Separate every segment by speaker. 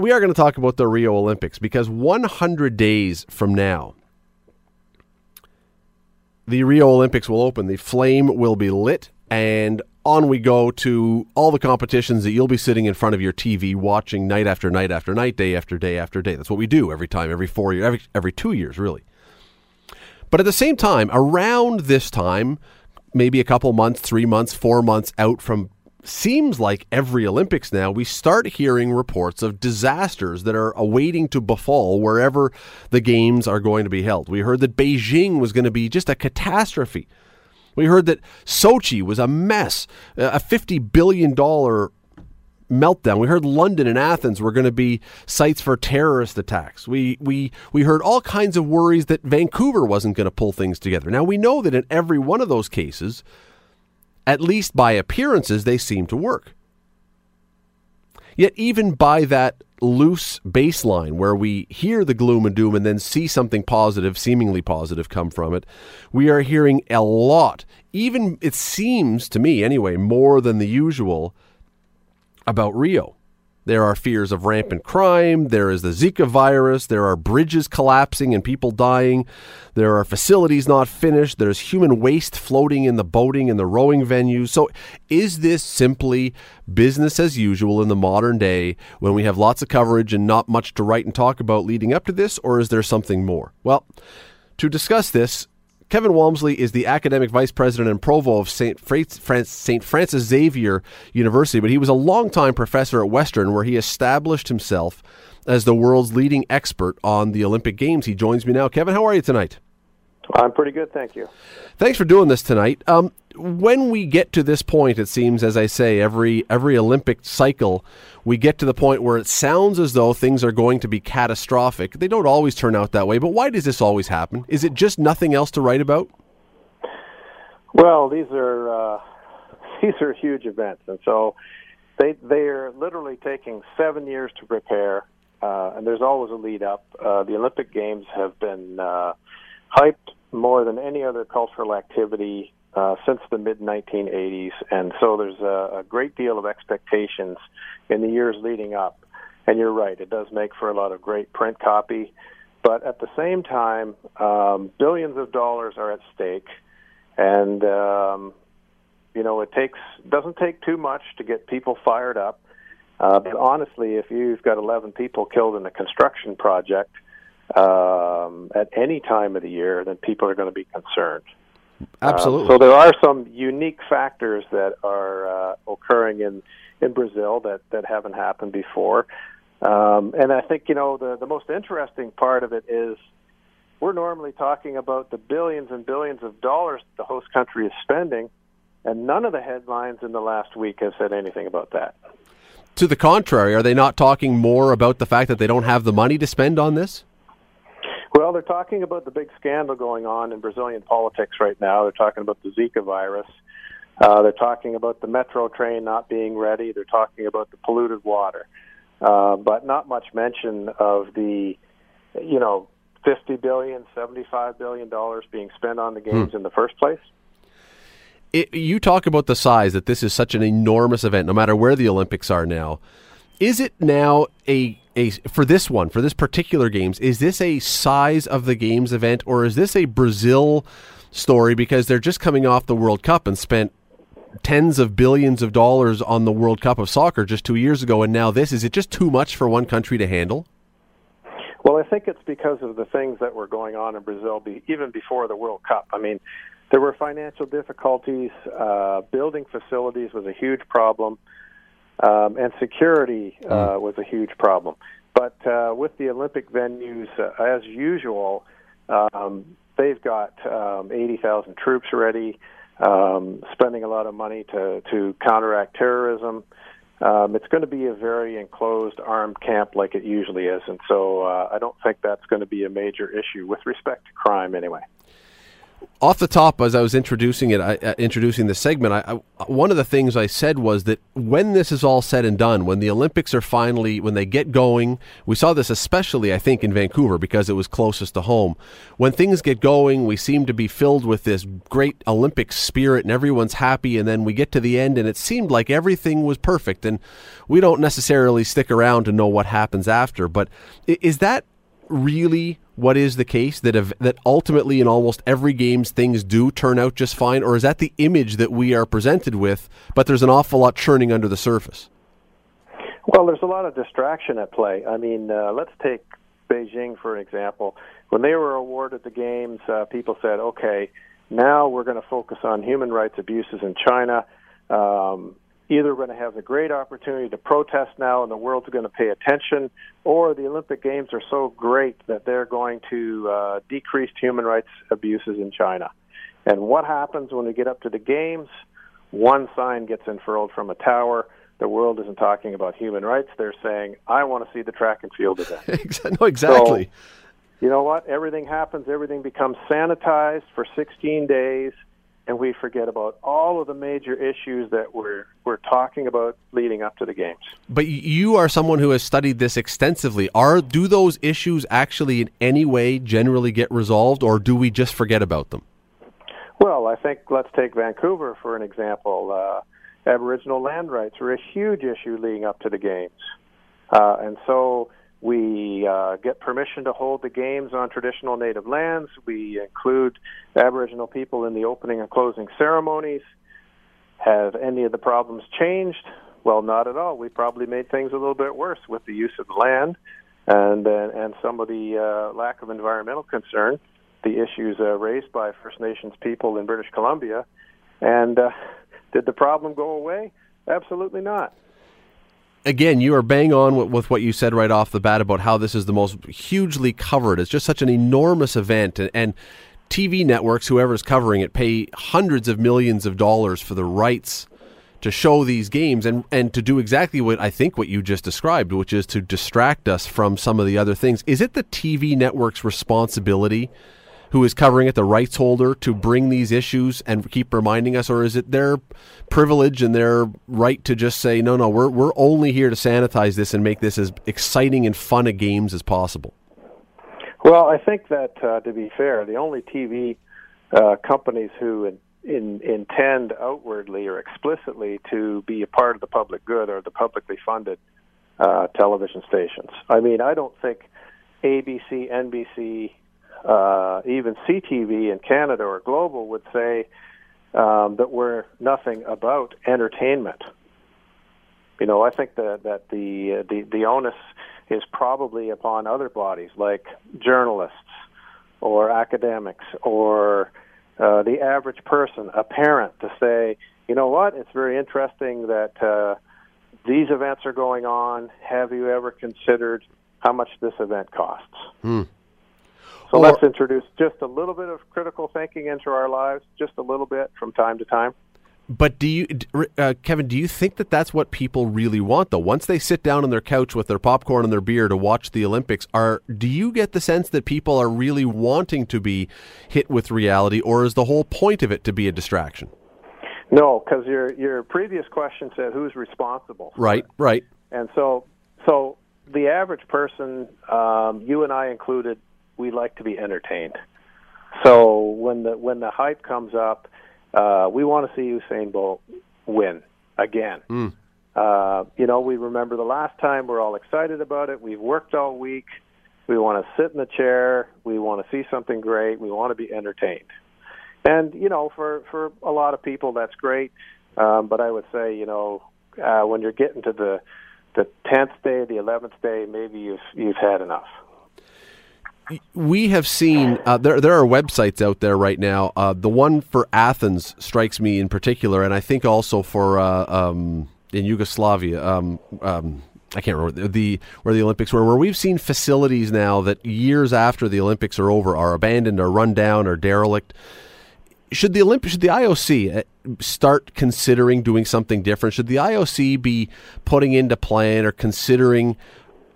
Speaker 1: we are going to talk about the Rio Olympics because 100 days from now, the Rio Olympics will open. The flame will be lit, and on we go to all the competitions that you'll be sitting in front of your TV watching night after night after night, day after day after day. That's what we do every time, every four years, every, every two years, really. But at the same time, around this time, maybe a couple months, three months, four months out from seems like every Olympics now, we start hearing reports of disasters that are awaiting to befall wherever the games are going to be held. We heard that Beijing was going to be just a catastrophe. We heard that Sochi was a mess, a $50 billion meltdown. We heard London and Athens were going to be sites for terrorist attacks. We we we heard all kinds of worries that Vancouver wasn't going to pull things together. Now we know that in every one of those cases, at least by appearances, they seem to work. Yet even by that loose baseline where we hear the gloom and doom and then see something positive, seemingly positive, come from it, we are hearing a lot, even it seems to me anyway, more than the usual about Rio. There are fears of rampant crime. There is the Zika virus. There are bridges collapsing and people dying. There are facilities not finished. There's human waste floating in the boating and the rowing venues. So, is this simply business as usual in the modern day when we have lots of coverage and not much to write and talk about leading up to this, or is there something more? Well, to discuss this, Kevin Wamsley is the academic vice president and provost of St. St. Francis Xavier University, but he was a longtime professor at Western where he established himself as the world's leading expert on the Olympic Games. He joins me now. Kevin, how are you tonight?
Speaker 2: I'm pretty good, thank you.
Speaker 1: Thanks for doing this tonight. Um, when we get to this point, it seems, as I say, every every Olympic cycle, we get to the point where it sounds as though things are going to be catastrophic. They don't always turn out that way, but why does this always happen? Is it just nothing else to write about?
Speaker 2: Well, these are uh, these are huge events, and so they they are literally taking seven years to prepare, uh, and there's always a lead up. Uh, the Olympic Games have been uh, hyped more than any other cultural activity uh, since the mid 1980s, and so there's a, a great deal of expectations in the years leading up. And you're right, it does make for a lot of great print copy, but at the same time, um, billions of dollars are at stake, and um, you know it takes doesn't take too much to get people fired up. Uh, but honestly, if you've got 11 people killed in a construction project um, at any time of the year, then people are going to be concerned.
Speaker 1: Absolutely.
Speaker 2: Um, so there are some unique factors that are uh, occurring in in Brazil that that haven't happened before. Um, and I think you know the the most interesting part of it is we're normally talking about the billions and billions of dollars the host country is spending, and none of the headlines in the last week have said anything about that.
Speaker 1: To the contrary, are they not talking more about the fact that they don't have the money to spend on this?
Speaker 2: Well, they're talking about the big scandal going on in Brazilian politics right now. They're talking about the Zika virus. Uh, they're talking about the metro train not being ready. They're talking about the polluted water, uh, but not much mention of the, you know, fifty billion, seventy-five billion dollars being spent on the games hmm. in the first place.
Speaker 1: It, you talk about the size that this is such an enormous event, no matter where the Olympics are now. Is it now a a for this one for this particular games is this a size of the games event or is this a Brazil story because they're just coming off the World Cup and spent tens of billions of dollars on the World Cup of soccer just 2 years ago and now this is it just too much for one country to handle?
Speaker 2: Well, I think it's because of the things that were going on in Brazil be, even before the World Cup. I mean, there were financial difficulties. Uh, building facilities was a huge problem um, and security uh, mm. was a huge problem. But uh, with the Olympic venues, uh, as usual, um, they've got um, 80,000 troops ready, um, spending a lot of money to, to counteract terrorism. Um, it's going to be a very enclosed armed camp like it usually is. And so uh, I don't think that's going to be a major issue with respect to crime, anyway.
Speaker 1: Off the top, as I was introducing it, I, uh, introducing the segment, I, I, one of the things I said was that when this is all said and done, when the Olympics are finally, when they get going, we saw this especially, I think, in Vancouver because it was closest to home. When things get going, we seem to be filled with this great Olympic spirit and everyone's happy, and then we get to the end and it seemed like everything was perfect, and we don't necessarily stick around to know what happens after. But is that really what is the case that have, that ultimately in almost every games things do turn out just fine, or is that the image that we are presented with? But there's an awful lot churning under the surface.
Speaker 2: Well, there's a lot of distraction at play. I mean, uh, let's take Beijing for an example. When they were awarded the games, uh, people said, "Okay, now we're going to focus on human rights abuses in China." Um, either going to have a great opportunity to protest now and the world's going to pay attention, or the Olympic Games are so great that they're going to uh, decrease human rights abuses in China. And what happens when we get up to the Games? One sign gets unfurled from a tower. The world isn't talking about human rights. They're saying, I want to see the track and field event.
Speaker 1: no, exactly. So,
Speaker 2: you know what? Everything happens. Everything becomes sanitized for 16 days and we forget about all of the major issues that we're we're talking about leading up to the games.
Speaker 1: But you are someone who has studied this extensively. Are do those issues actually in any way generally get resolved, or do we just forget about them?
Speaker 2: Well, I think let's take Vancouver for an example. Uh, Aboriginal land rights were a huge issue leading up to the games, uh, and so we uh, get permission to hold the games on traditional native lands. We include Aboriginal people in the opening and closing ceremonies. Have any of the problems changed? Well, not at all. We probably made things a little bit worse with the use of the land and uh, and some of the uh, lack of environmental concern, the issues uh, raised by First Nations people in British Columbia. And uh, did the problem go away? Absolutely not
Speaker 1: again, you are bang on with, with, what you said right off the bat about how this is the most hugely covered. It's just such an enormous event, and, and TV networks, whoever's covering it, pay hundreds of millions of dollars for the rights to show these games and and to do exactly what I think what you just described, which is to distract us from some of the other things. Is it the TV network's responsibility? Who is covering it, the rights holder, to bring these issues and keep reminding us, or is it their privilege and their right to just say, no, no, we're we're only here to sanitize this and make this as exciting and fun a games as possible?
Speaker 2: Well, I think that uh, to be fair, the only TV uh, companies who in, in, intend outwardly or explicitly to be a part of the public good are the publicly funded uh, television stations. I mean, I don't think ABC, NBC, uh, even CTV in Canada or global would say um, that we're nothing about entertainment. You know, I think that that the uh, the the onus is probably upon other bodies like journalists or academics or uh, the average person, a parent, to say, you know what, it's very interesting that uh, these events are going on. Have you ever considered how much this event costs?
Speaker 1: Hmm.
Speaker 2: So or, let's introduce just a little bit of critical thinking into our lives, just a little bit from time to time.
Speaker 1: But do you, uh, Kevin? Do you think that that's what people really want, though? Once they sit down on their couch with their popcorn and their beer to watch the Olympics, are do you get the sense that people are really wanting to be hit with reality, or is the whole point of it to be a distraction?
Speaker 2: No, because your your previous question said who's responsible.
Speaker 1: Right, right.
Speaker 2: And so, so the average person, um, you and I included, we like to be entertained. So when the when the hype comes up, uh, we want to see Usain Bolt win again.
Speaker 1: Mm.
Speaker 2: Uh, you know, we remember the last time. We're all excited about it. We've worked all week. We want to sit in the chair. We want to see something great. We want to be entertained. And you know, for for a lot of people, that's great. Um, but I would say, you know, uh, when you're getting to the the tenth day, the eleventh day, maybe you've you've had enough
Speaker 1: we have seen uh, there there are websites out there right now. Uh, the one for Athens strikes me in particular, and I think also for uh, um, in Yugoslavia. Um, um, I can't remember the where the Olympics were. Where we've seen facilities now that years after the Olympics are over are abandoned or run down or derelict. Should the Olympic should the IOC uh, start considering doing something different? Should the IOC be putting into plan or considering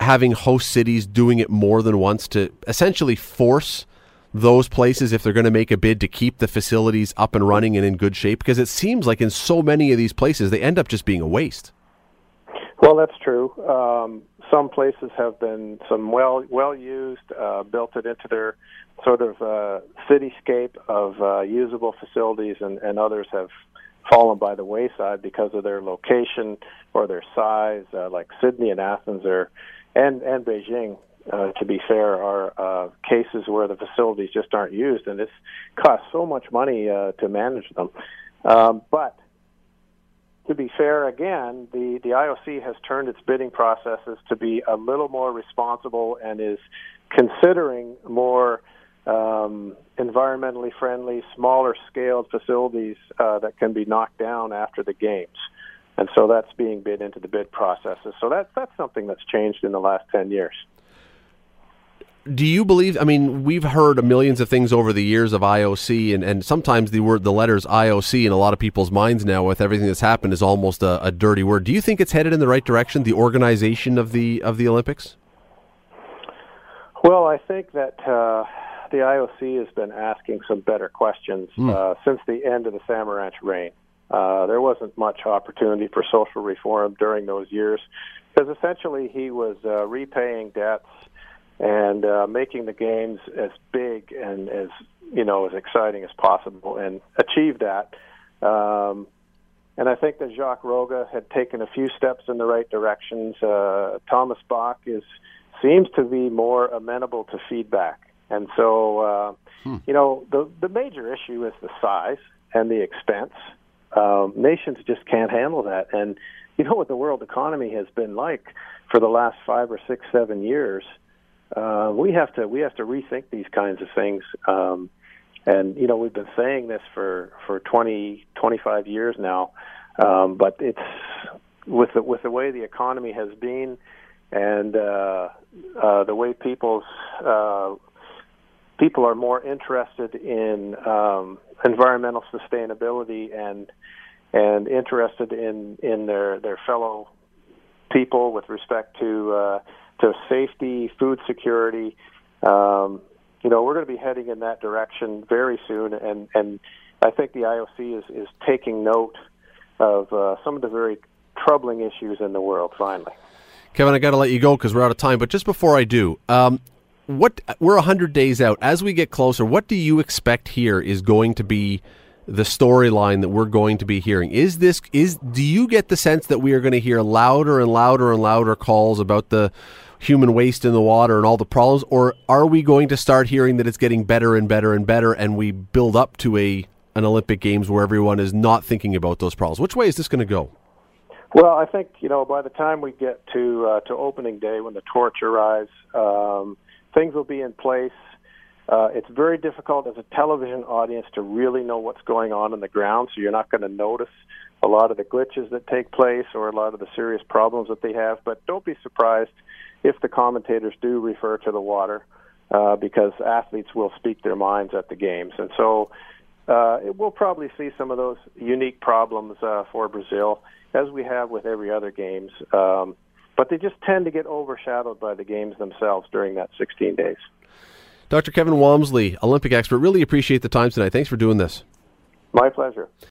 Speaker 1: having host cities doing it more than once to essentially force those places if they're going to make a bid to keep the facilities up and running and in good shape? Because it seems like in so many of these places, they end up just being a waste.
Speaker 2: Well, that's true. Um, some places have been some well well used, uh, built it into their sort of uh, cityscape of uh, usable facilities, and, and others have fallen by the wayside because of their location or their size. Uh, like Sydney and Athens are, and and Beijing, uh, to be fair, are uh, cases where the facilities just aren't used, and it's costs so much money uh, to manage them. Um, but to be fair, again, the, the IOC has turned its bidding processes to be a little more responsible and is considering more um, environmentally friendly, smaller scaled facilities uh, that can be knocked down after the games. And so that's being bid into the bid processes. So that's that's something that's changed in the last 10 years
Speaker 1: do you believe? I mean, we've heard millions of things over the years of IOC, and, and sometimes the word, the letters IOC, in a lot of people's minds now, with everything that's happened, is almost a, a dirty word. Do you think it's headed in the right direction? The organization of the of the Olympics.
Speaker 2: Well, I think that uh, the IOC has been asking some better questions mm. uh, since the end of the Samaranch reign. Uh, there wasn't much opportunity for social reform during those years because essentially he was uh, repaying debts and uh, making the games as big and as you know as exciting as possible, and achieved that. Um, and I think that Jacques Rogge had taken a few steps in the right directions. Uh, Thomas Bach is seems to be more amenable to feedback, and so uh, hmm. you know the the major issue is the size and the expense. Um, nations just can't handle that, and you know what the world economy has been like for the last five or six, seven years. Uh, we have to we have to rethink these kinds of things. Um, and you know we've been saying this for for 20 25 years now, um, but it's with the with the way the economy has been, and uh, uh, the way people's uh, people are more interested in um, environmental sustainability and and interested in in their their fellow people with respect to uh, to safety, food security. Um, you know, we're going to be heading in that direction very soon, and and I think the IOC is is taking note of uh, some of the very troubling issues in the world. Finally,
Speaker 1: Kevin, I got to let you go because we're out of time. But just before I do, um, what we're hundred days out. As we get closer, what do you expect here is going to be? the storyline that we're going to be hearing is this is do you get the sense that we are going to hear louder and louder and louder calls about the human waste in the water and all the problems, or are we going to start hearing that it's getting better and better and better, and we build up to a an Olympic Games where everyone is not thinking about those problems? Which way is this going to go?
Speaker 2: Well, I think you know by the time we get to uh, to opening day when the torch arrives, um, things will be in place. Uh, it's very difficult as a television audience to really know what's going on in the ground, so you're not going to notice a lot of the glitches that take place or a lot of the serious problems that they have. But don't be surprised if the commentators do refer to the water, uh, because athletes will speak their minds at the games, and so uh, we'll probably see some of those unique problems uh, for Brazil, as we have with every other games. Um, but they just tend to get overshadowed by the games themselves during that 16 days.
Speaker 1: Dr. Kevin Wamsley, Olympic expert, really appreciate the time tonight. Thanks for doing this.
Speaker 2: My pleasure.